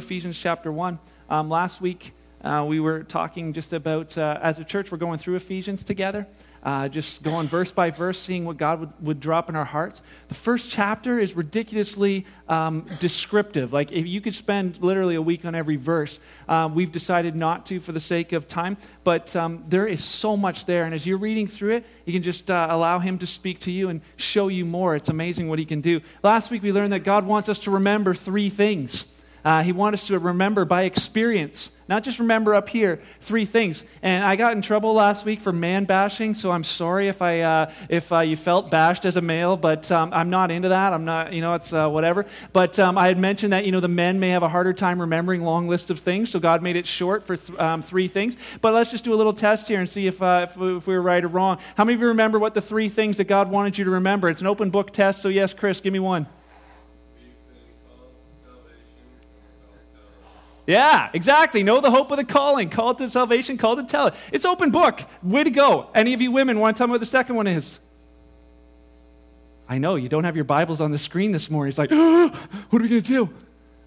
to Ephesians chapter 1. Um, last week, uh, we were talking just about, uh, as a church, we're going through Ephesians together uh, just going verse by verse, seeing what God would, would drop in our hearts. The first chapter is ridiculously um, descriptive. Like, if you could spend literally a week on every verse, uh, we've decided not to for the sake of time, but um, there is so much there. And as you're reading through it, you can just uh, allow Him to speak to you and show you more. It's amazing what He can do. Last week, we learned that God wants us to remember three things. Uh, he wanted us to remember by experience, not just remember up here, three things. And I got in trouble last week for man bashing, so I'm sorry if, I, uh, if uh, you felt bashed as a male, but um, I'm not into that. I'm not, you know, it's uh, whatever. But um, I had mentioned that, you know, the men may have a harder time remembering long lists of things, so God made it short for th- um, three things. But let's just do a little test here and see if, uh, if, if we were right or wrong. How many of you remember what the three things that God wanted you to remember? It's an open book test, so yes, Chris, give me one. Yeah, exactly. Know the hope of the calling. Call to salvation, call to tell it. It's open book. Way to go. Any of you women want to tell me what the second one is? I know, you don't have your Bibles on the screen this morning. It's like, what are we going to do?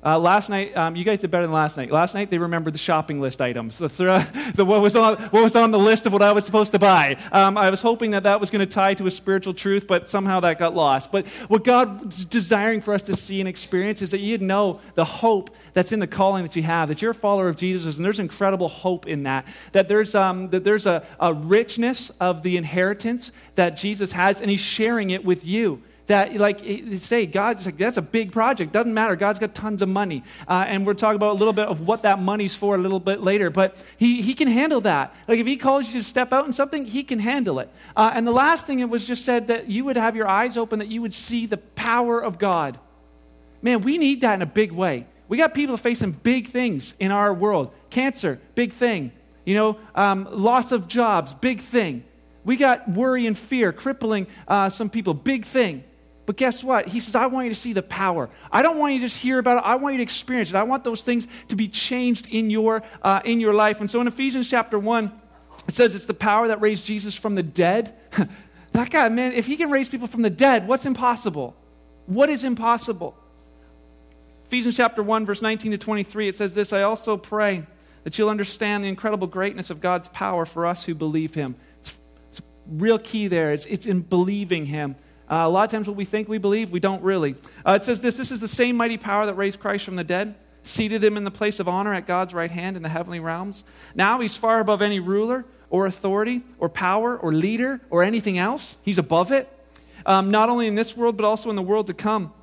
Uh, last night, um, you guys did better than last night. Last night, they remembered the shopping list items, the, th- the what, was on, what was on the list of what I was supposed to buy. Um, I was hoping that that was going to tie to a spiritual truth, but somehow that got lost. But what God's desiring for us to see and experience is that you'd know the hope that's in the calling that you have, that you're a follower of Jesus, and there's incredible hope in that. That there's, um, that there's a, a richness of the inheritance that Jesus has, and He's sharing it with you that like say god's like that's a big project. Doesn't matter. God's got tons of money. Uh, and we're talking about a little bit of what that money's for a little bit later. But he, he can handle that. Like if he calls you to step out in something he can handle it. Uh, and the last thing it was just said that you would have your eyes open that you would see the power of god. Man we need that in a big way. We got people facing big things in our world. Cancer big thing. You know um, loss of jobs big thing. We got worry and fear crippling uh, some people big thing but guess what? He says, I want you to see the power. I don't want you to just hear about it. I want you to experience it. I want those things to be changed in your, uh, in your life. And so in Ephesians chapter 1, it says it's the power that raised Jesus from the dead. that guy, man, if he can raise people from the dead, what's impossible? What is impossible? Ephesians chapter 1, verse 19 to 23, it says this I also pray that you'll understand the incredible greatness of God's power for us who believe him. It's, it's real key there. It's, it's in believing him. Uh, a lot of times, what we think we believe, we don't really. Uh, it says this this is the same mighty power that raised Christ from the dead, seated him in the place of honor at God's right hand in the heavenly realms. Now he's far above any ruler or authority or power or leader or anything else. He's above it, um, not only in this world, but also in the world to come.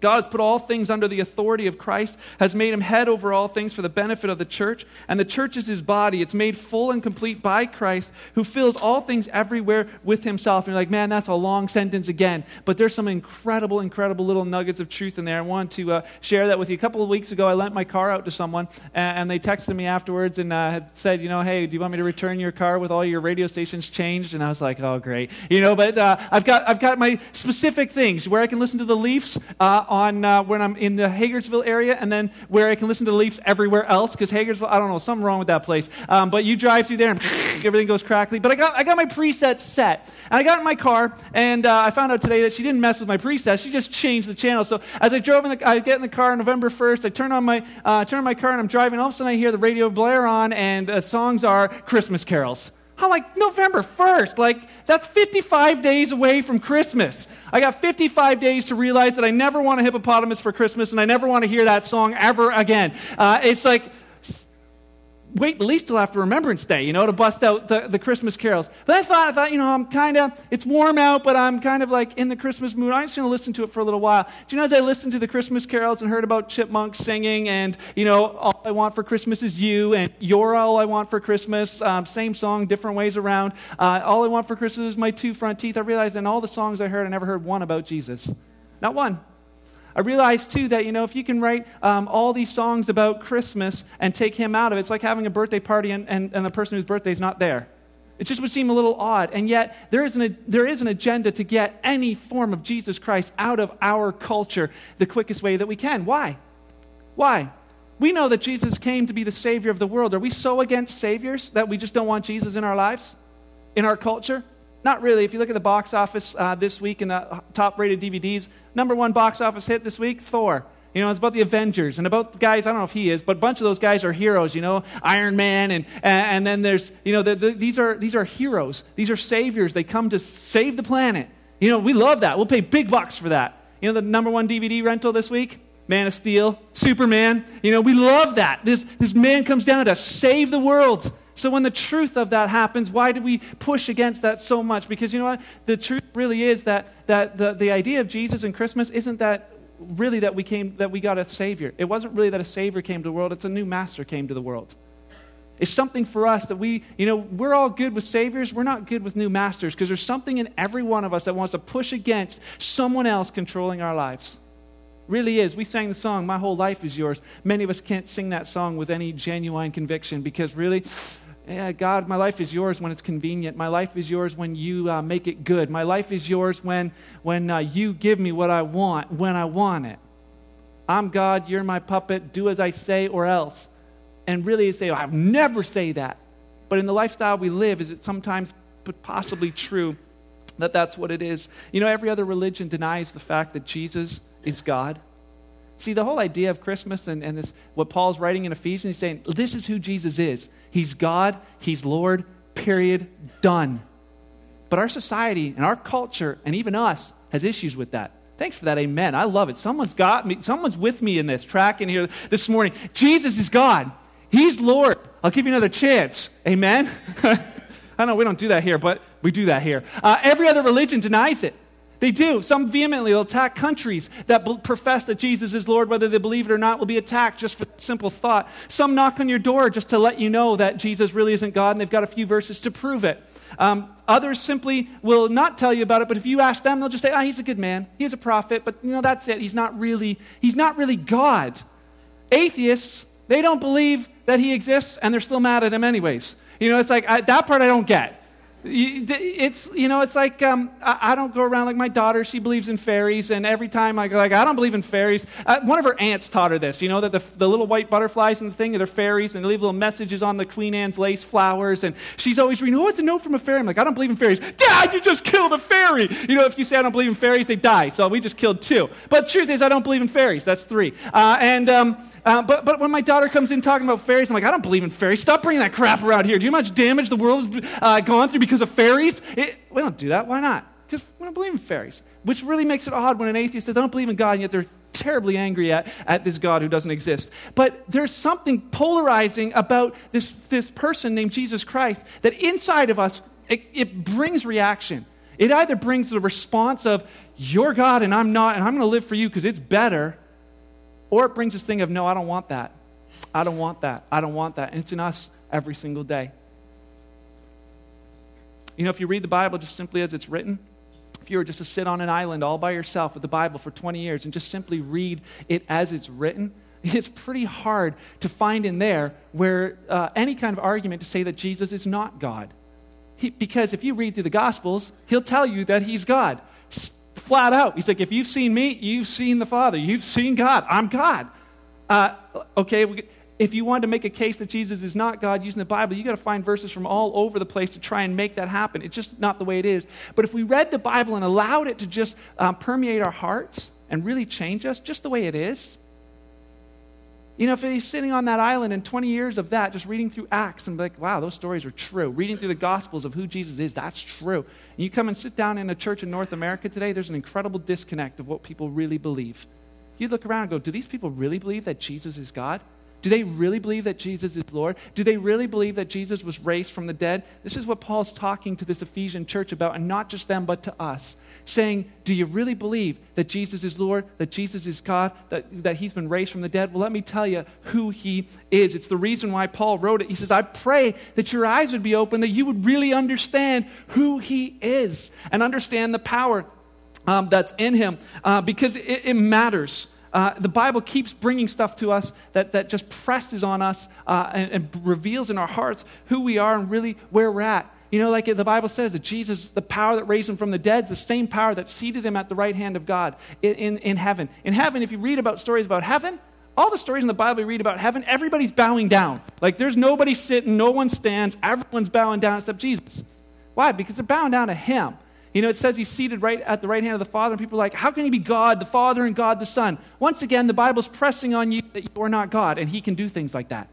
God has put all things under the authority of Christ, has made him head over all things for the benefit of the church, and the church is his body. It's made full and complete by Christ, who fills all things everywhere with himself. And you're like, man, that's a long sentence again. But there's some incredible, incredible little nuggets of truth in there. I want to uh, share that with you. A couple of weeks ago, I lent my car out to someone, and, and they texted me afterwards and uh, said, you know, hey, do you want me to return your car with all your radio stations changed? And I was like, oh, great. You know, but uh, I've, got, I've got my specific things where I can listen to the Leafs uh, on uh, when I'm in the Hagersville area, and then where I can listen to the Leafs everywhere else. Because Hagersville, I don't know, something wrong with that place. Um, but you drive through there and everything goes crackly. But I got I got my presets set, and I got in my car, and uh, I found out today that she didn't mess with my presets. She just changed the channel. So as I drove in the, I get in the car on November 1st. I turn on my uh, turn on my car, and I'm driving. All of a sudden, I hear the radio blare on, and the songs are Christmas carols. I'm like, November 1st. Like, that's 55 days away from Christmas. I got 55 days to realize that I never want a hippopotamus for Christmas and I never want to hear that song ever again. Uh, it's like, wait at least till after Remembrance Day, you know, to bust out the, the Christmas carols. But I thought, I thought, you know, I'm kind of, it's warm out, but I'm kind of like in the Christmas mood. I'm just going to listen to it for a little while. Do you know, as I listened to the Christmas carols and heard about chipmunks singing and, you know, all I want for Christmas is you and you're all I want for Christmas, um, same song, different ways around. Uh, all I want for Christmas is my two front teeth. I realized in all the songs I heard, I never heard one about Jesus. Not one. I realized too that, you know, if you can write um, all these songs about Christmas and take him out of it, it's like having a birthday party and, and, and the person whose birthday is not there. It just would seem a little odd. And yet, there is, an, there is an agenda to get any form of Jesus Christ out of our culture the quickest way that we can. Why? Why? We know that Jesus came to be the Savior of the world. Are we so against Saviors that we just don't want Jesus in our lives, in our culture? Not really. If you look at the box office uh, this week and the top rated DVDs, number one box office hit this week, Thor. You know, it's about the Avengers and about the guys, I don't know if he is, but a bunch of those guys are heroes, you know, Iron Man, and, and, then there's, you know, the, the, these, are, these are heroes. These are saviors. They come to save the planet. You know, we love that. We'll pay big bucks for that. You know, the number one DVD rental this week? Man of Steel, Superman. You know, we love that. This, this man comes down to save the world. So when the truth of that happens, why do we push against that so much? Because you know what? The truth really is that, that the, the idea of Jesus and Christmas isn't that really that we came that we got a savior. It wasn't really that a savior came to the world, it's a new master came to the world. It's something for us that we, you know, we're all good with saviors, we're not good with new masters because there's something in every one of us that wants to push against someone else controlling our lives really is. We sang the song, My Whole Life is Yours. Many of us can't sing that song with any genuine conviction because really, yeah, God, my life is yours when it's convenient. My life is yours when you uh, make it good. My life is yours when, when uh, you give me what I want, when I want it. I'm God, you're my puppet, do as I say or else. And really say, oh, I'll never say that. But in the lifestyle we live, is it sometimes possibly true that that's what it is? You know, every other religion denies the fact that Jesus is God. See, the whole idea of Christmas and, and this, what Paul's writing in Ephesians, he's saying, this is who Jesus is. He's God, He's Lord, period, done. But our society and our culture and even us has issues with that. Thanks for that. Amen. I love it. Someone's got me, someone's with me in this track in here this morning. Jesus is God. He's Lord. I'll give you another chance. Amen. I know we don't do that here, but we do that here. Uh, every other religion denies it. They do. Some vehemently will attack countries that profess that Jesus is Lord, whether they believe it or not, will be attacked just for simple thought. Some knock on your door just to let you know that Jesus really isn't God, and they've got a few verses to prove it. Um, others simply will not tell you about it, but if you ask them, they'll just say, "Ah, oh, he's a good man. He's a prophet, but you know that's it. He's not really. He's not really God." Atheists, they don't believe that he exists, and they're still mad at him anyways. You know, it's like I, that part I don't get. It's, you know, it's like um, I, don't go around like my daughter, she believes in fairies, and every time I go, like, I don't believe in fairies. Uh, one of her aunts taught her this, you know, that the, the little white butterflies and the thing, they're fairies, and they leave little messages on the Queen Anne's lace flowers, and she's always reading, oh, it's a note from a fairy. I'm like, I don't believe in fairies. Dad, you just killed a fairy. You know, if you say I don't believe in fairies, they die, so we just killed two. But truth is, I don't believe in fairies. That's three. Uh, and, um, uh, but, but when my daughter comes in talking about fairies, I'm like, I don't believe in fairies. Stop bringing that crap around here. Do you know how much damage the world has uh, gone through because of fairies? It, we don't do that. Why not? Because we don't believe in fairies. Which really makes it odd when an atheist says, I don't believe in God, and yet they're terribly angry at, at this God who doesn't exist. But there's something polarizing about this, this person named Jesus Christ that inside of us, it, it brings reaction. It either brings the response of, You're God and I'm not, and I'm going to live for you because it's better or it brings this thing of, no, I don't want that. I don't want that. I don't want that. And it's in us every single day. You know, if you read the Bible just simply as it's written, if you were just to sit on an island all by yourself with the Bible for 20 years and just simply read it as it's written, it's pretty hard to find in there where uh, any kind of argument to say that Jesus is not God. He, because if you read through the Gospels, he'll tell you that he's God flat out. He's like, if you've seen me, you've seen the Father. You've seen God. I'm God. Uh, okay, if you wanted to make a case that Jesus is not God using the Bible, you got to find verses from all over the place to try and make that happen. It's just not the way it is. But if we read the Bible and allowed it to just um, permeate our hearts and really change us just the way it is, you know, if he's sitting on that island and 20 years of that, just reading through Acts and be like, wow, those stories are true. Reading through the Gospels of who Jesus is, that's true. And you come and sit down in a church in North America today, there's an incredible disconnect of what people really believe. You look around and go, do these people really believe that Jesus is God? Do they really believe that Jesus is Lord? Do they really believe that Jesus was raised from the dead? This is what Paul's talking to this Ephesian church about, and not just them, but to us saying, Do you really believe that Jesus is Lord, that Jesus is God, that, that he's been raised from the dead? Well, let me tell you who he is. It's the reason why Paul wrote it. He says, I pray that your eyes would be open, that you would really understand who he is and understand the power um, that's in him uh, because it, it matters. Uh, the Bible keeps bringing stuff to us that, that just presses on us uh, and, and reveals in our hearts who we are and really where we're at. You know, like the Bible says that Jesus, the power that raised him from the dead, is the same power that seated him at the right hand of God in, in, in, heaven. In heaven, if you read about stories about heaven, all the stories in the Bible you read about heaven, everybody's bowing down. Like there's nobody sitting, no one stands, everyone's bowing down except Jesus. Why? Because they're bowing down to him. You know, it says he's seated right at the right hand of the Father, and people are like, how can he be God, the Father, and God the Son? Once again, the Bible's pressing on you that you are not God, and he can do things like that.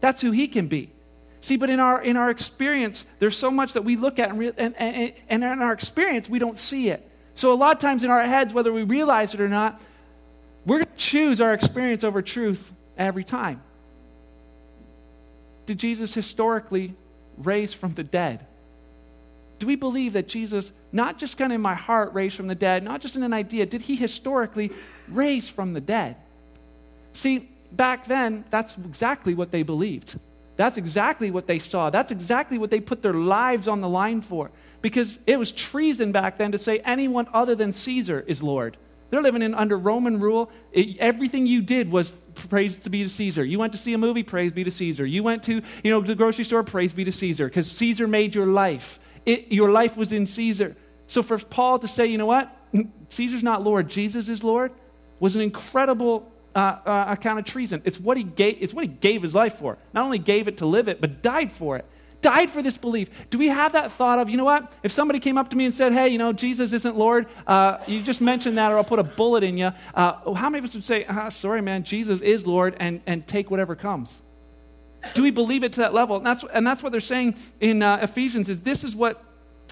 That's who he can be. See, but in our, in our experience, there's so much that we look at, and, re- and, and, and in our experience, we don't see it. So, a lot of times in our heads, whether we realize it or not, we're going to choose our experience over truth every time. Did Jesus historically raise from the dead? Do we believe that Jesus, not just kind of in my heart, raised from the dead, not just in an idea, did he historically raise from the dead? See, back then, that's exactly what they believed. That's exactly what they saw. That's exactly what they put their lives on the line for. Because it was treason back then to say anyone other than Caesar is Lord. They're living in under Roman rule. It, everything you did was praise to be to Caesar. You went to see a movie, praise be to Caesar. You went to, you know, the grocery store, praise be to Caesar, because Caesar made your life. It, your life was in Caesar. So for Paul to say, you know what, Caesar's not Lord, Jesus is Lord, was an incredible uh, uh, account of treason. It's what he gave. It's what he gave his life for. Not only gave it to live it, but died for it died for this belief. Do we have that thought of, you know what? If somebody came up to me and said, hey, you know, Jesus isn't Lord, uh, you just mentioned that or I'll put a bullet in you. Uh, how many of us would say, ah, sorry, man, Jesus is Lord and, and take whatever comes? Do we believe it to that level? And that's, and that's what they're saying in uh, Ephesians is this is what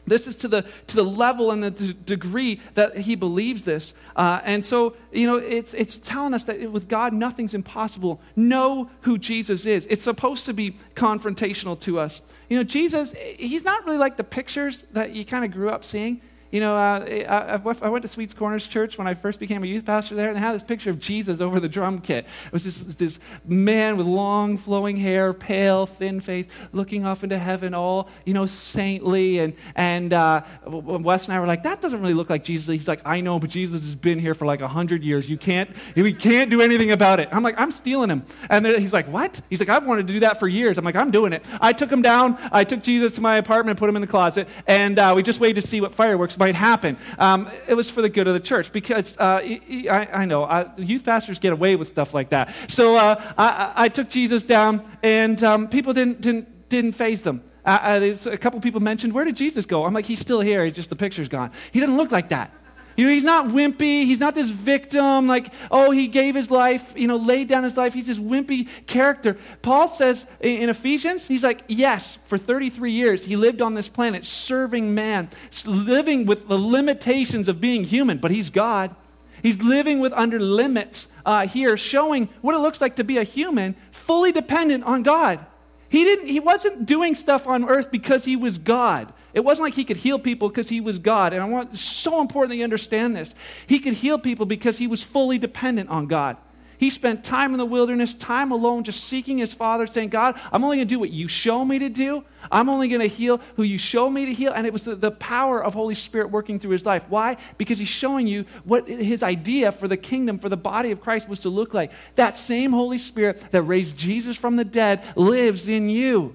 this is to the, to the level and the d- degree that he believes this. Uh, and so, you know, it's, it's telling us that with God, nothing's impossible. Know who Jesus is. It's supposed to be confrontational to us. You know, Jesus, he's not really like the pictures that you kind of grew up seeing. You know, uh, I, went to Sweets Corners Church when I first became a youth pastor there, and they had this picture of Jesus over the drum kit. It was this, this man with long flowing hair, pale, thin face, looking off into heaven, all, you know, saintly. And, and uh, Wes and I were like, that doesn't really look like Jesus. He's like, I know, but Jesus has been here for like 100 years. You can't, we can't do anything about it. I'm like, I'm stealing him. And he's like, what? He's like, I've wanted to do that for years. I'm like, I'm doing it. I took him down. I took Jesus to my apartment, put him in the closet, and uh, we just waited to see what fireworks might happen. Um, it was for the good of the church because uh, I, I, know uh, youth pastors get away with stuff like that. So uh, I, I, took Jesus down, and um, people didn't, didn't, didn't faze them. Uh, a couple people mentioned, Where did Jesus go? I'm like, He's still here, just the picture's gone. He doesn't look like that. You know, he's not wimpy. He's not this victim, like, oh, he gave his life, you know, laid down his life. He's this wimpy character. Paul says in Ephesians, he's like, yes, for 33 years, he lived on this planet serving man, living with the limitations of being human, but he's God. He's living with under limits uh, here, showing what it looks like to be a human, fully dependent on God. He, didn't, he wasn't doing stuff on earth because he was God. It wasn't like he could heal people because he was God. And I want it's so important that you understand this. He could heal people because he was fully dependent on God. He spent time in the wilderness, time alone, just seeking his Father, saying, God, I'm only going to do what you show me to do. I'm only going to heal who you show me to heal. And it was the, the, power of Holy Spirit working through his life. Why? Because he's showing you what his idea for the kingdom, for the body of Christ was to look like. That same Holy Spirit that raised Jesus from the dead lives in you.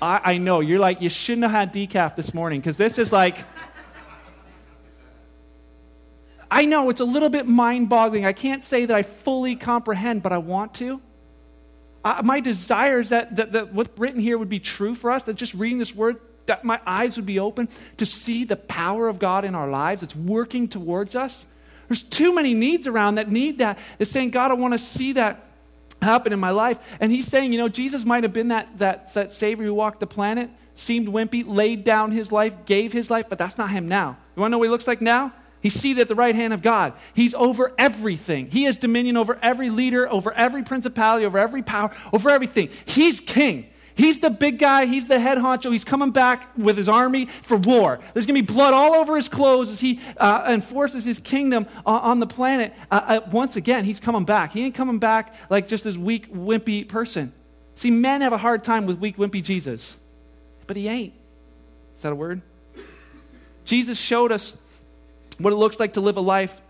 I, I know. You're like, you shouldn't have had decaf this morning because this is like. I know it's a little bit mind boggling. I can't say that I fully comprehend, but I want to. Uh, my desire is that, that, that what's written here would be true for us, that just reading this word, that my eyes would be open to see the power of God in our lives. It's working towards us. There's too many needs around that need that. They're saying, God, I want to see that happen in my life. And he's saying, you know, Jesus might have been that, that, that Savior who walked the planet, seemed wimpy, laid down his life, gave his life, but that's not him now. You want to know what he looks like now? He's seated at the right hand of God. He's over everything. He has dominion over every leader, over every principality, over every power, over everything. He's king. He's the big guy. He's the head honcho. He's coming back with his army for war. There's going to be blood all over his clothes as he uh, enforces his kingdom uh, on the planet. Uh, uh, once again, he's coming back. He ain't coming back like just this weak, wimpy person. See, men have a hard time with weak, wimpy Jesus, but he ain't. Is that a word? Jesus showed us what it looks like to live a life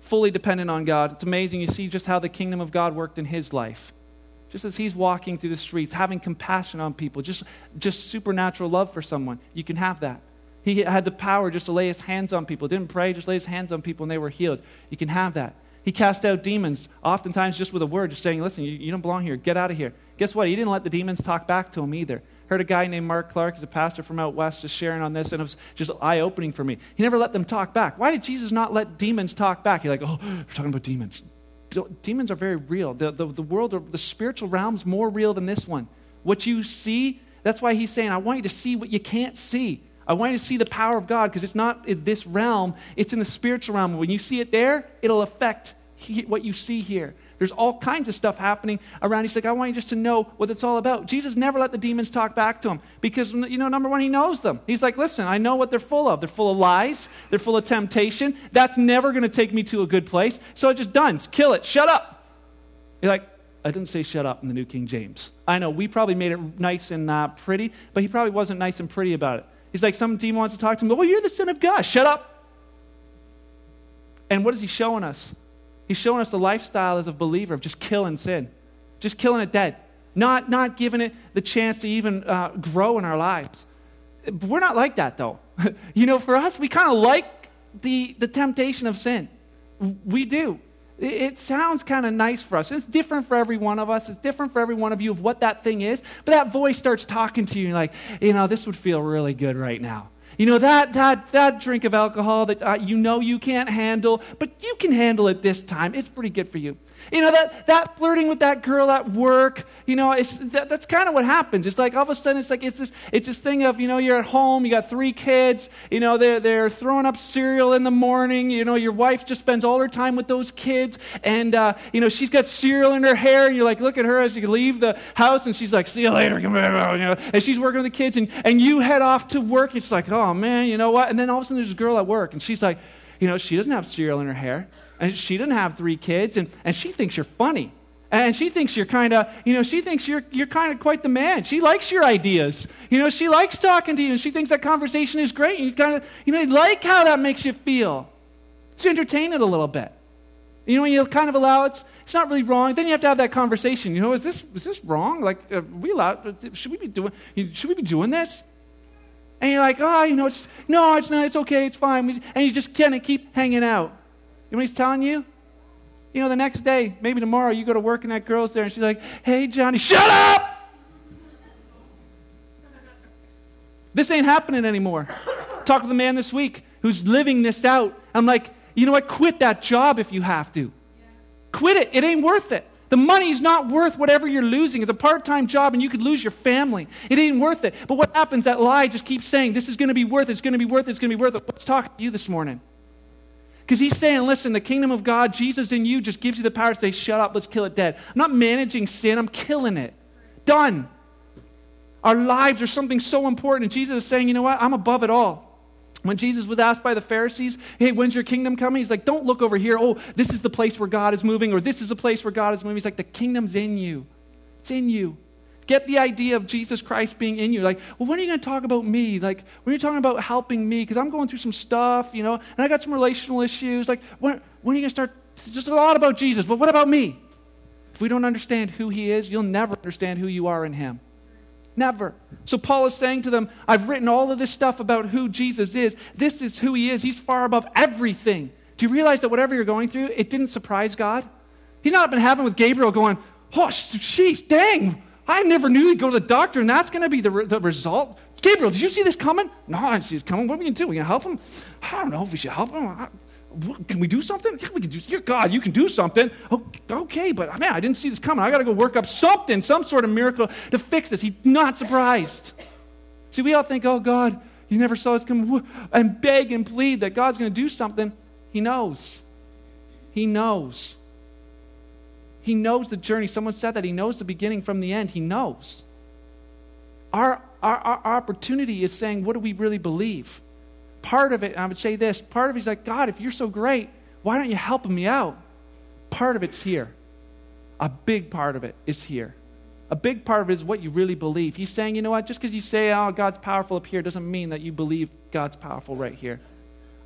fully dependent on God. It's amazing. You see just how the kingdom of God worked in his life just as he's walking through the streets, having compassion on people, just, just supernatural love for someone, you can have that. He had the power just to lay his hands on people. Didn't pray, just lay his hands on people and they were healed. You can have that. He cast out demons, oftentimes just with a word, just saying, Listen, you, you don't belong here. Get out of here. Guess what? He didn't let the demons talk back to him either. Heard a guy named Mark Clark, he's a pastor from out west, just sharing on this, and it was just eye opening for me. He never let them talk back. Why did Jesus not let demons talk back? You're like, Oh, we're talking about demons. Demons are very real. The, the, the world, the spiritual realm's more real than this one. What you see, that's why he's saying, I want you to see what you can't see. I want you to see the power of God because it's not in this realm, it's in the spiritual realm. When you see it there, it'll affect what you see here. There's all kinds of stuff happening around. He's like, I want you just to know what it's all about. Jesus never let the demons talk back to him because, you know, number one, he knows them. He's like, listen, I know what they're full of. They're full of lies, they're full of temptation. That's never going to take me to a good place. So I just done. Kill it. Shut up. You're like, I didn't say shut up in the New King James. I know we probably made it nice and uh, pretty, but he probably wasn't nice and pretty about it. He's like, some demon wants to talk to him. Oh, you're the Son of God. Shut up. And what is he showing us? He's showing us the lifestyle as a believer of just killing sin, just killing it dead, not, not giving it the chance to even uh, grow in our lives. We're not like that, though. you know, for us, we kind of like the, the temptation of sin. We do. It sounds kind of nice for us. It's different for every one of us. It's different for every one of you of what that thing is. But that voice starts talking to you, like, you know, this would feel really good right now. You know, that, that, that drink of alcohol that uh, you know you can't handle, but you can handle it this time. It's pretty good for you. You know, that, that flirting with that girl at work, you know, it's, that, that's kind of what happens. It's like all of a sudden, it's like it's this, it's this thing of, you know, you're at home, you got three kids, you know, they're, they're throwing up cereal in the morning, you know, your wife just spends all her time with those kids, and, uh, you know, she's got cereal in her hair, and you're like, look at her as you leave the house, and she's like, see you later, you know, and she's working with the kids, and, and you head off to work, it's like, oh man, you know what? And then all of a sudden, there's a girl at work, and she's like, you know, she doesn't have cereal in her hair and she didn't have three kids, and, and she thinks you're funny. And she thinks you're kind of, you know, she thinks you're, you're kind of quite the man. She likes your ideas. You know, she likes talking to you, and she thinks that conversation is great. And you kind of, you know, like how that makes you feel. So entertain it a little bit. You know, when you kind of allow it, it's not really wrong. Then you have to have that conversation. You know, is this, is this wrong? Like, uh, we allow, should we be doing, should we be doing this? And you're like, oh, you know, it's, no, it's not, it's okay, it's fine. And you just kind of keep hanging out. You know what he's telling you? You know, the next day, maybe tomorrow, you go to work and that girl's there and she's like, hey, Johnny, shut up! This ain't happening anymore. Talk to the man this week who's living this out. I'm like, you know what? Quit that job if you have to. Quit it. It ain't worth it. The money's not worth whatever you're losing. It's a part time job and you could lose your family. It ain't worth it. But what happens? That lie just keeps saying, this is going to be worth it. It's going to be worth it. It's going to be worth it. Let's talk to you this morning. Because he's saying, listen, the kingdom of God, Jesus in you, just gives you the power to say, shut up, let's kill it dead. I'm not managing sin, I'm killing it. Done. Our lives are something so important. And Jesus is saying, you know what? I'm above it all. When Jesus was asked by the Pharisees, hey, when's your kingdom coming? He's like, don't look over here. Oh, this is the place where God is moving, or this is the place where God is moving. He's like, the kingdom's in you. It's in you. Get the idea of Jesus Christ being in you. Like, well, when are you going to talk about me? Like, when are you talking about helping me? Because I'm going through some stuff, you know, and I got some relational issues. Like, when, when are you going to start? It's just a lot about Jesus, but what about me? If we don't understand who he is, you'll never understand who you are in him. Never. So Paul is saying to them, I've written all of this stuff about who Jesus is. This is who he is. He's far above everything. Do you realize that whatever you're going through, it didn't surprise God? He's not up in heaven with Gabriel going, oh, sheesh, dang, I never knew you'd go to the doctor, and that's going to be the, re- the result. Gabriel, did you see this coming? No, I didn't see this coming. What are we going to do? Are we going to help him? I don't know if we should help him. I, what, can we do something? Yeah, we can do. You're God. You can do something. Okay, but man, I didn't see this coming. I got to go work up something, some sort of miracle to fix this. He's not surprised. See, we all think, oh God, you never saw us come and beg and plead that God's going to do something. He knows. He knows. He knows the journey. Someone said that. He knows the beginning from the end. He knows. Our, our, our opportunity is saying, what do we really believe? Part of it, I would say this part of it is like, God, if you're so great, why don't you help me out? Part of it's here. A big part of it is here. A big part of it is what you really believe. He's saying, you know what, just because you say, oh, God's powerful up here doesn't mean that you believe God's powerful right here.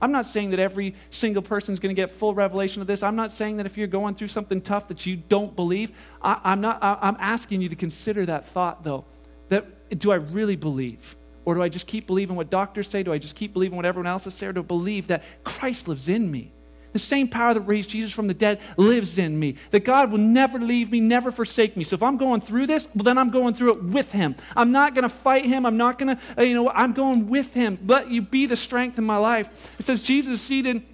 I'm not saying that every single person is going to get full revelation of this. I'm not saying that if you're going through something tough that you don't believe. I, am not. I, I'm asking you to consider that thought, though. That do I really believe, or do I just keep believing what doctors say? Do I just keep believing what everyone else says? Or do I believe that Christ lives in me? The same power that raised Jesus from the dead lives in me. That God will never leave me, never forsake me. So if I'm going through this, well, then I'm going through it with Him. I'm not going to fight Him. I'm not going to, uh, you know, I'm going with Him. Let you be the strength in my life. It says Jesus is seated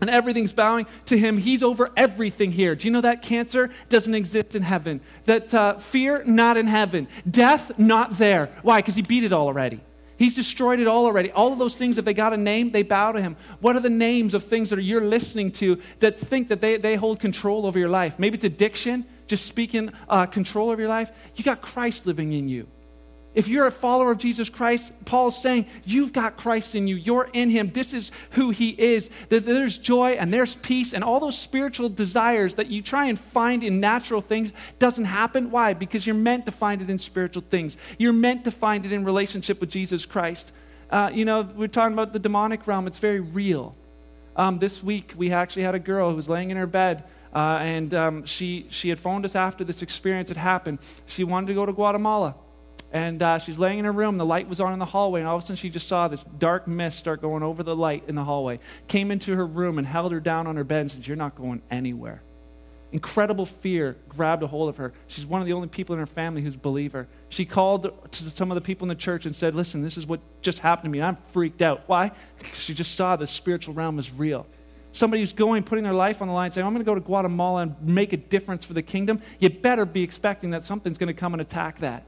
and everything's bowing to him. He's over everything here. Do you know that cancer doesn't exist in heaven? That uh, fear, not in heaven. Death, not there. Why? Because he beat it all already. He's destroyed it all already. All of those things, if they got a name, they bow to him. What are the names of things that you're listening to that think that they, they hold control over your life? Maybe it's addiction, just speaking uh, control over your life. You got Christ living in you. If you're a follower of Jesus Christ, Paul's saying, You've got Christ in you. You're in him. This is who he is. There's joy and there's peace and all those spiritual desires that you try and find in natural things doesn't happen. Why? Because you're meant to find it in spiritual things. You're meant to find it in relationship with Jesus Christ. Uh, you know, we're talking about the demonic realm, it's very real. Um, this week, we actually had a girl who was laying in her bed. Uh, and um, she, she had phoned us after this experience had happened. She wanted to go to Guatemala. And uh, she's laying in her room. The light was on in the hallway, and all of a sudden she just saw this dark mist start going over the light in the hallway. Came into her room and held her down on her bed and said, You're not going anywhere. Incredible fear grabbed a hold of her. She's one of the only people in her family who's a believer. She called to some of the people in the church and said, Listen, this is what just happened to me. I'm freaked out. Why? She just saw the spiritual realm was real somebody who's going, putting their life on the line, saying, I'm going to go to Guatemala and make a difference for the kingdom, you better be expecting that something's going to come and attack that.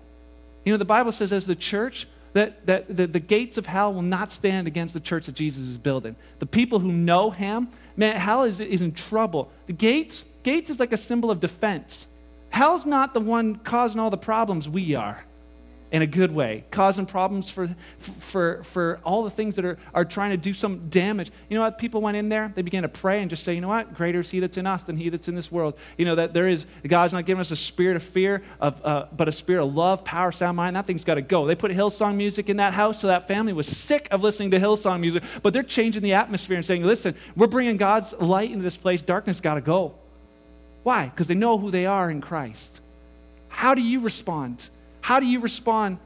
You know, the Bible says, as the church, that, that the, the gates of hell will not stand against the church that Jesus is building. The people who know him, man, hell is, is in trouble. The gates, gates is like a symbol of defense. Hell's not the one causing all the problems we are in a good way, causing problems for, for, for all the things that are, are trying to do some damage. You know what? People went in there, they began to pray and just say, you know what? Greater is he that's in us than he that's in this world. You know, that there is, God's not giving us a spirit of fear, of, uh, but a spirit of love, power, sound mind. That thing's got to go. They put Hillsong music in that house, so that family was sick of listening to Hillsong music, but they're changing the atmosphere and saying, listen, we're bringing God's light into this place. Darkness got to go. Why? Because they know who they are in Christ. How do you respond? How do you respond?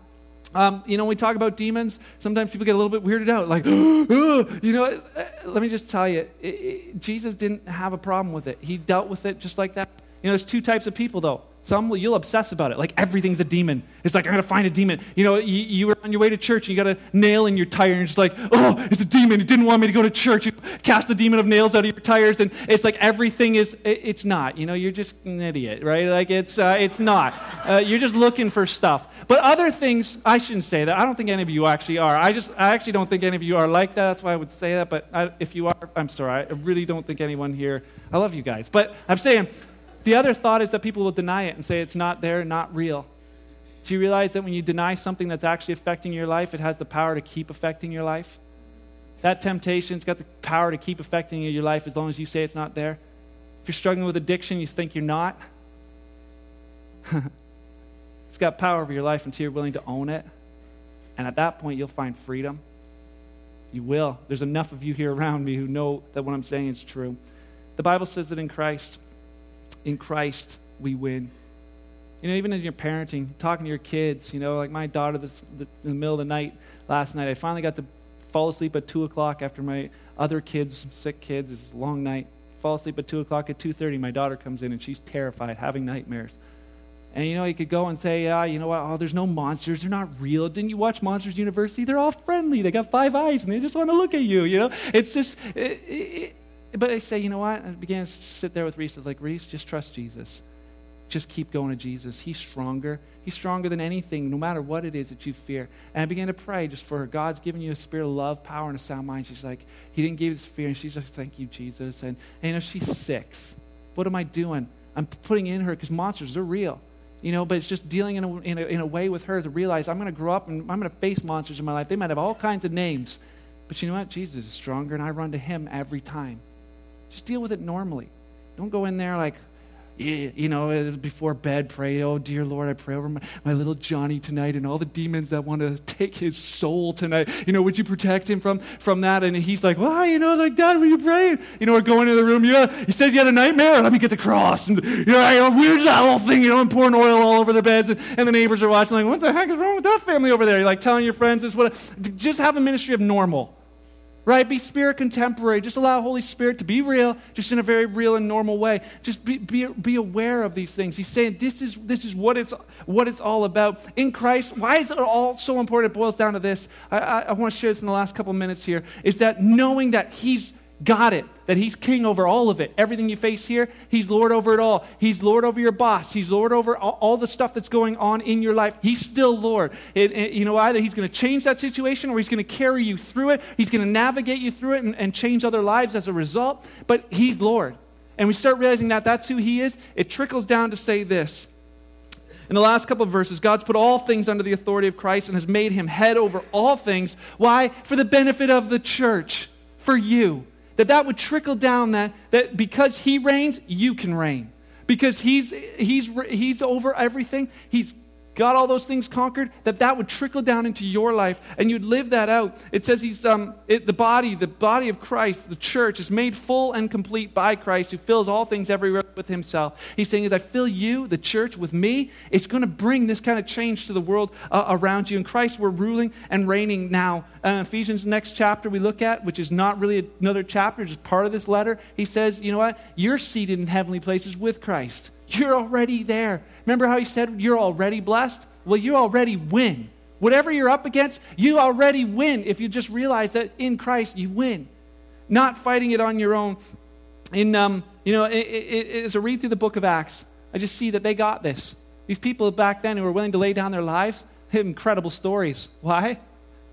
Um, you know, when we talk about demons, sometimes people get a little bit weirded out, like, you know, uh, let me just tell you, it, it, Jesus didn't have a problem with it. He dealt with it just like that. You know, there's two types of people, though. Some you'll obsess about it, like everything's a demon. It's like I'm gonna find a demon. You know, you, you were on your way to church and you got a nail in your tire, and just like, oh, it's a demon. It didn't want me to go to church. You cast the demon of nails out of your tires, and it's like everything is. It, it's not. You know, you're just an idiot, right? Like it's uh, it's not. Uh, you're just looking for stuff. But other things, I shouldn't say that. I don't think any of you actually are. I just I actually don't think any of you are like that. That's why I would say that. But I, if you are, I'm sorry. I really don't think anyone here. I love you guys, but I'm saying the other thought is that people will deny it and say it's not there, not real. Do you realize that when you deny something that's actually affecting your life, it has the power to keep affecting your life? That temptation's got the power to keep affecting your life as long as you say it's not there. If you're struggling with addiction, you think you're not. it's got power over your life until you're willing to own it. And at that point, you'll find freedom. You will. There's enough of you here around me who know that what I'm saying is true. The Bible says that in Christ, in Christ we win. You know, even in your parenting, talking to your kids, you know, like my daughter this, the, in the middle of the night last night, I finally got to fall asleep at 2 o'clock after my other kids, sick kids, it's a long night. Fall asleep at 2 o'clock. At 2.30, my daughter comes in and she's terrified, having nightmares. And you know, you could go and say, yeah, you know what? Oh, there's no monsters. They're not real. Didn't you watch Monsters University? They're all friendly. They got five eyes and they just want to look at you. You know, it's just, it, but I say, you know what? I began to sit there with Reese. I was like, Reese, just trust Jesus. Just keep going to Jesus. He's stronger. He's stronger than anything, no matter what it is that you fear. And I began to pray just for her. God's given you a spirit of love, power, and a sound mind. She's like, He didn't give us fear. And she's like, Thank you, Jesus. And, and you know, she's six. What am I doing? I'm putting in her because monsters, they're real. You know, but it's just dealing in a, in a, in a way with her to realize I'm going to grow up and I'm going to face monsters in my life. They might have all kinds of names. But you know what? Jesus is stronger, and I run to him every time. Just deal with it normally. Don't go in there like, you know, before bed, pray, oh, dear Lord, I pray over my, my little Johnny tonight and all the demons that want to take his soul tonight. You know, would you protect him from, from that? And he's like, well, you know, like, Dad, were you praying? You know, we're going into the room. Yeah, you said you had a nightmare? Let me get the cross. And, you know, where's that whole thing? You know, and pouring oil all over their beds. And, and the neighbors are watching, like, what the heck is wrong with that family over there? You're like telling your friends this, what? Just have a ministry of normal right? Be spirit contemporary. Just allow Holy Spirit to be real, just in a very real and normal way. Just be, be, be aware of these things. He's saying this is, this is what, it's, what it's all about. In Christ, why is it all so important? It boils down to this. I, I, I want to share this in the last couple minutes here, is that knowing that He's got it, that He's king over all of it. Everything you face here, He's Lord over it all. He's Lord over your boss. He's Lord over all, all the stuff that's going on in your life. He's still Lord. You know, either He's going to change that situation or He's going to carry you through it. He's going to navigate you through it and, and change other lives as a result. But He's Lord. And we start realizing that that's who He is. It trickles down to say this. In the last couple of verses, God's put all things under the authority of Christ and has made him head over all things. Why? For the benefit of the church, for you that that would trickle down that, that because he reigns, you can reign. Because he's, he's, he's over everything, he's got all those things conquered, that that would trickle down into your life and you'd live that out. It says he's um, it, the body, the body of Christ, the church is made full and complete by Christ who fills all things everywhere with himself. He's saying, as I fill you, the church, with me, it's going to bring this kind of change to the world uh, around you. In Christ, we're ruling and reigning now. Uh, Ephesians, next chapter we look at, which is not really another chapter, just part of this letter, he says, you know what? You're seated in heavenly places with Christ. You're already there. Remember how he said you're already blessed? Well, you already win. Whatever you're up against, you already win if you just realize that in Christ you win. Not fighting it on your own. In, um, you know, it, it, as I read through the book of Acts, I just see that they got this. These people back then who were willing to lay down their lives had incredible stories. Why?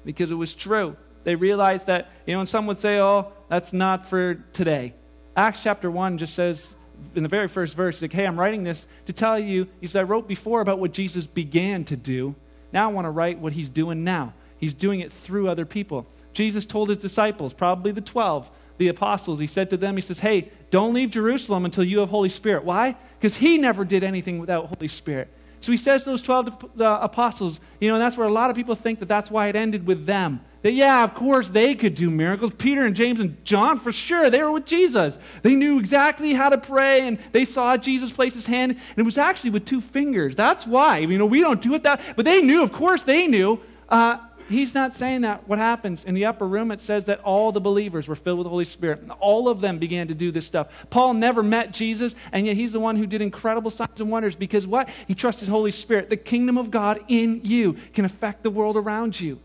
Because it was true. They realized that, you know, and some would say, oh, that's not for today. Acts chapter 1 just says in the very first verse, like, hey, I'm writing this to tell you, he said, I wrote before about what Jesus began to do. Now I want to write what he's doing now. He's doing it through other people. Jesus told his disciples, probably the 12, the apostles, he said to them, he says, hey, don't leave Jerusalem until you have Holy Spirit. Why? Because he never did anything without Holy Spirit. So he says to those 12 uh, apostles, you know, and that's where a lot of people think that that's why it ended with them. That, yeah, of course, they could do miracles. Peter and James and John, for sure, they were with Jesus. They knew exactly how to pray, and they saw Jesus place his hand, and it was actually with two fingers. That's why. You know, we don't do it that, but they knew, of course, they knew. Uh, he's not saying that. What happens in the upper room, it says that all the believers were filled with the Holy Spirit. And all of them began to do this stuff. Paul never met Jesus, and yet he's the one who did incredible signs and wonders because what? He trusted Holy Spirit. The kingdom of God in you can affect the world around you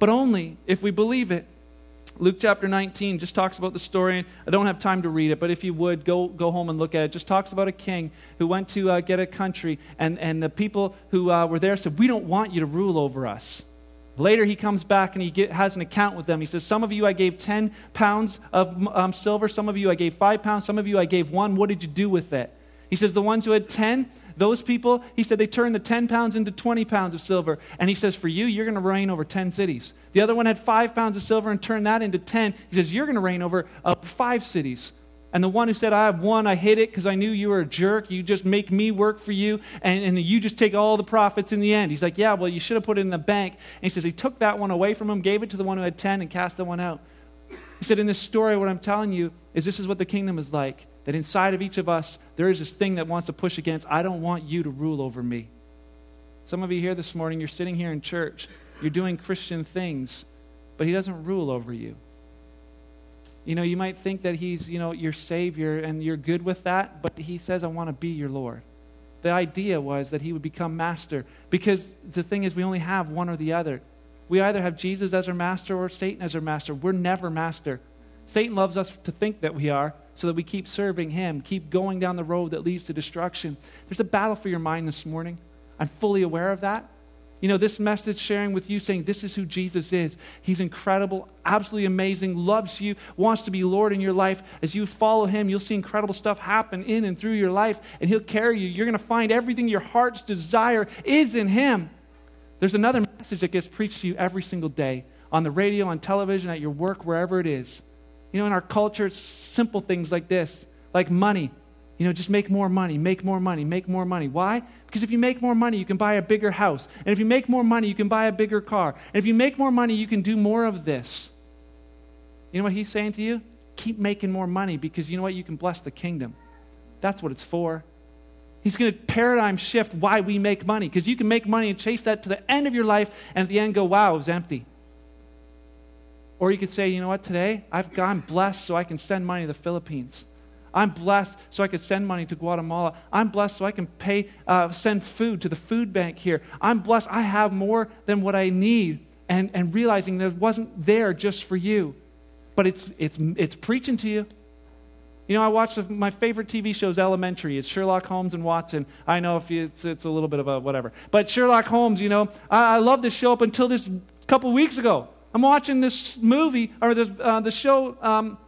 but only if we believe it. Luke chapter 19 just talks about the story. I don't have time to read it, but if you would, go, go home and look at it. Just talks about a king who went to uh, get a country, and, and the people who uh, were there said, We don't want you to rule over us. Later, he comes back and he get, has an account with them. He says, Some of you I gave 10 pounds of um, silver, some of you I gave 5 pounds, some of you I gave 1. What did you do with it? He says, The ones who had 10, those people, he said, they turned the 10 pounds into 20 pounds of silver. And he says, For you, you're going to reign over 10 cities. The other one had 5 pounds of silver and turned that into 10. He says, You're going to reign over uh, five cities. And the one who said, I have one, I hid it because I knew you were a jerk. You just make me work for you, and, and you just take all the profits in the end. He's like, Yeah, well, you should have put it in the bank. And he says, He took that one away from him, gave it to the one who had 10, and cast the one out. He said, In this story, what I'm telling you is this is what the kingdom is like. That inside of each of us, there is this thing that wants to push against, I don't want you to rule over me. Some of you here this morning, you're sitting here in church, you're doing Christian things, but He doesn't rule over you. You know, you might think that He's, you know, your Savior and you're good with that, but He says, I want to be your Lord. The idea was that He would become master because the thing is, we only have one or the other. We either have Jesus as our master or Satan as our master. We're never master. Satan loves us to think that we are, so that we keep serving Him, keep going down the road that leads to destruction. There's a battle for your mind this morning. I'm fully aware of that. You know, this message sharing with you saying this is who Jesus is. He's incredible, absolutely amazing, loves you, wants to be Lord in your life. As you follow him, you'll see incredible stuff happen in and through your life, and he'll carry you. You're going to find everything your heart's desire is in him. There's another message that gets preached to you every single day on the radio, on television, at your work, wherever it is. You know, in our culture, it's simple things like this, like money. You know, just make more money, make more money, make more money. Why? Because if you make more money, you can buy a bigger house. And if you make more money, you can buy a bigger car. And if you make more money, you can do more of this. You know what he's saying to you? Keep making more money because you know what? You can bless the kingdom. That's what it's for. He's going to paradigm shift why we make money because you can make money and chase that to the end of your life and at the end go, wow, it was empty. Or you could say, you know what, today I've gone blessed so I can send money to the Philippines. I'm blessed so I can send money to Guatemala. I'm blessed so I can pay, uh, send food to the food bank here. I'm blessed I have more than what I need. And, and realizing that it wasn't there just for you, but it's, it's, it's preaching to you. You know, I watch my favorite TV show is Elementary. It's Sherlock Holmes and Watson. I know if you, it's, it's a little bit of a whatever. But Sherlock Holmes, you know, I, I love this show up until this couple weeks ago. I'm watching this movie, or this, uh, the show, um,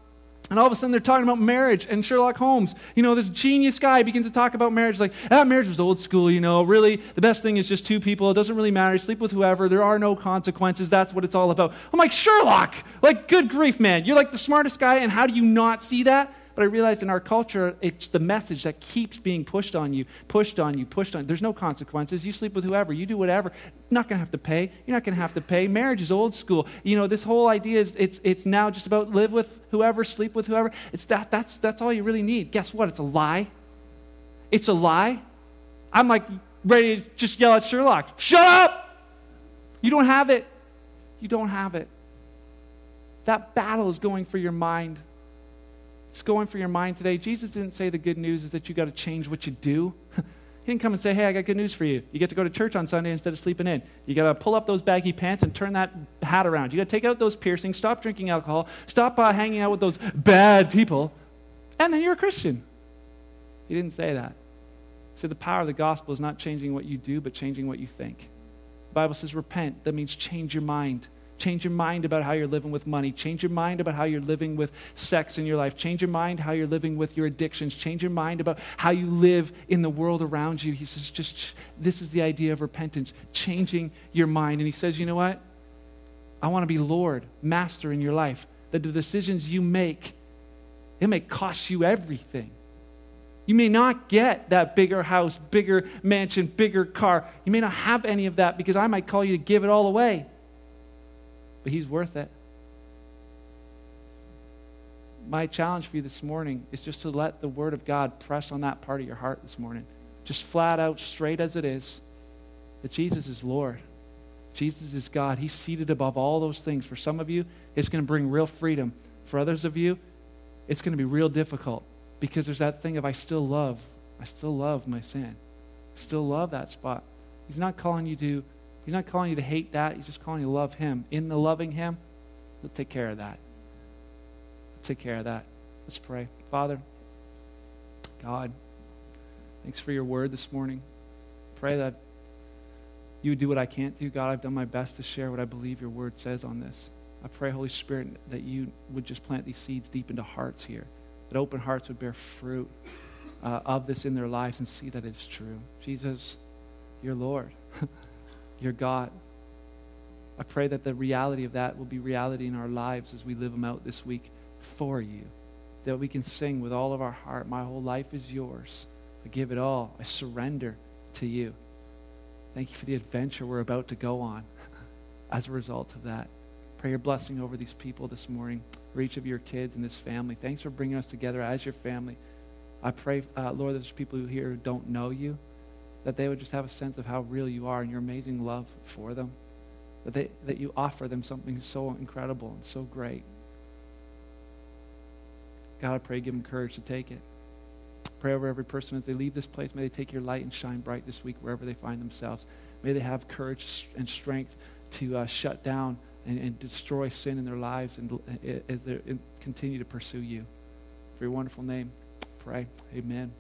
and all of a sudden they're talking about marriage and Sherlock Holmes. You know, this genius guy begins to talk about marriage like, ah, marriage was old school, you know. Really, the best thing is just two people. It doesn't really matter. Sleep with whoever. There are no consequences. That's what it's all about. I'm like, Sherlock! Like, good grief, man. You're like the smartest guy, and how do you not see that? But I realized in our culture, it's the message that keeps being pushed on you, pushed on you, pushed on. There's no consequences. You sleep with whoever, you do whatever. You're not going to have to pay. You're not going to have to pay. Marriage is old school. You know, this whole idea is it's, it's now just about live with whoever, sleep with whoever. It's that, that's, that's all you really need. Guess what? It's a lie. It's a lie. I'm like ready to just yell at Sherlock, shut up! You don't have it. You don't have it. That battle is going for your mind it's going for your mind today. Jesus didn't say the good news is that you got to change what you do. he didn't come and say, hey, I got good news for you. You get to go to church on Sunday instead of sleeping in. You got to pull up those baggy pants and turn that hat around. You got to take out those piercings, stop drinking alcohol, stop uh, hanging out with those bad people, and then you're a Christian. He didn't say that. He said the power of the gospel is not changing what you do, but changing what you think. The Bible says repent. That means change your mind. Change your mind about how you're living with money. Change your mind about how you're living with sex in your life. Change your mind how you're living with your addictions. Change your mind about how you live in the world around you. He says, just this is the idea of repentance, changing your mind. And he says, you know what? I want to be Lord, master in your life. That the decisions you make, it may cost you everything. You may not get that bigger house, bigger mansion, bigger car. You may not have any of that because I might call you to give it all away but He's worth it. My challenge for you this morning is just to let the Word of God press on that part of your heart this morning. Just flat out, straight as it is, that Jesus is Lord. Jesus is God. He's seated above all those things. For some of you, it's going to bring real freedom. For others of you, it's going to be real difficult because there's that thing of I still love. I still love my sin. Still love that spot. He's not calling you to He's not calling you to hate that. He's just calling you to love Him. In the loving Him, He'll take care of that. He'll take care of that. Let's pray. Father, God, thanks for your word this morning. Pray that you would do what I can't do. God, I've done my best to share what I believe your word says on this. I pray, Holy Spirit, that you would just plant these seeds deep into hearts here, that open hearts would bear fruit uh, of this in their lives and see that it's true. Jesus, you're Lord. your God. I pray that the reality of that will be reality in our lives as we live them out this week for you. That we can sing with all of our heart, My whole life is yours. I give it all. I surrender to you. Thank you for the adventure we're about to go on as a result of that. Pray your blessing over these people this morning, for each of your kids and this family. Thanks for bringing us together as your family. I pray, uh, Lord, there's people who here who don't know you that they would just have a sense of how real you are and your amazing love for them. That, they, that you offer them something so incredible and so great. God, I pray, give them courage to take it. Pray over every person as they leave this place. May they take your light and shine bright this week wherever they find themselves. May they have courage and strength to uh, shut down and, and, destroy sin in their lives and, and, and continue to pursue you. For your wonderful name, pray. Amen.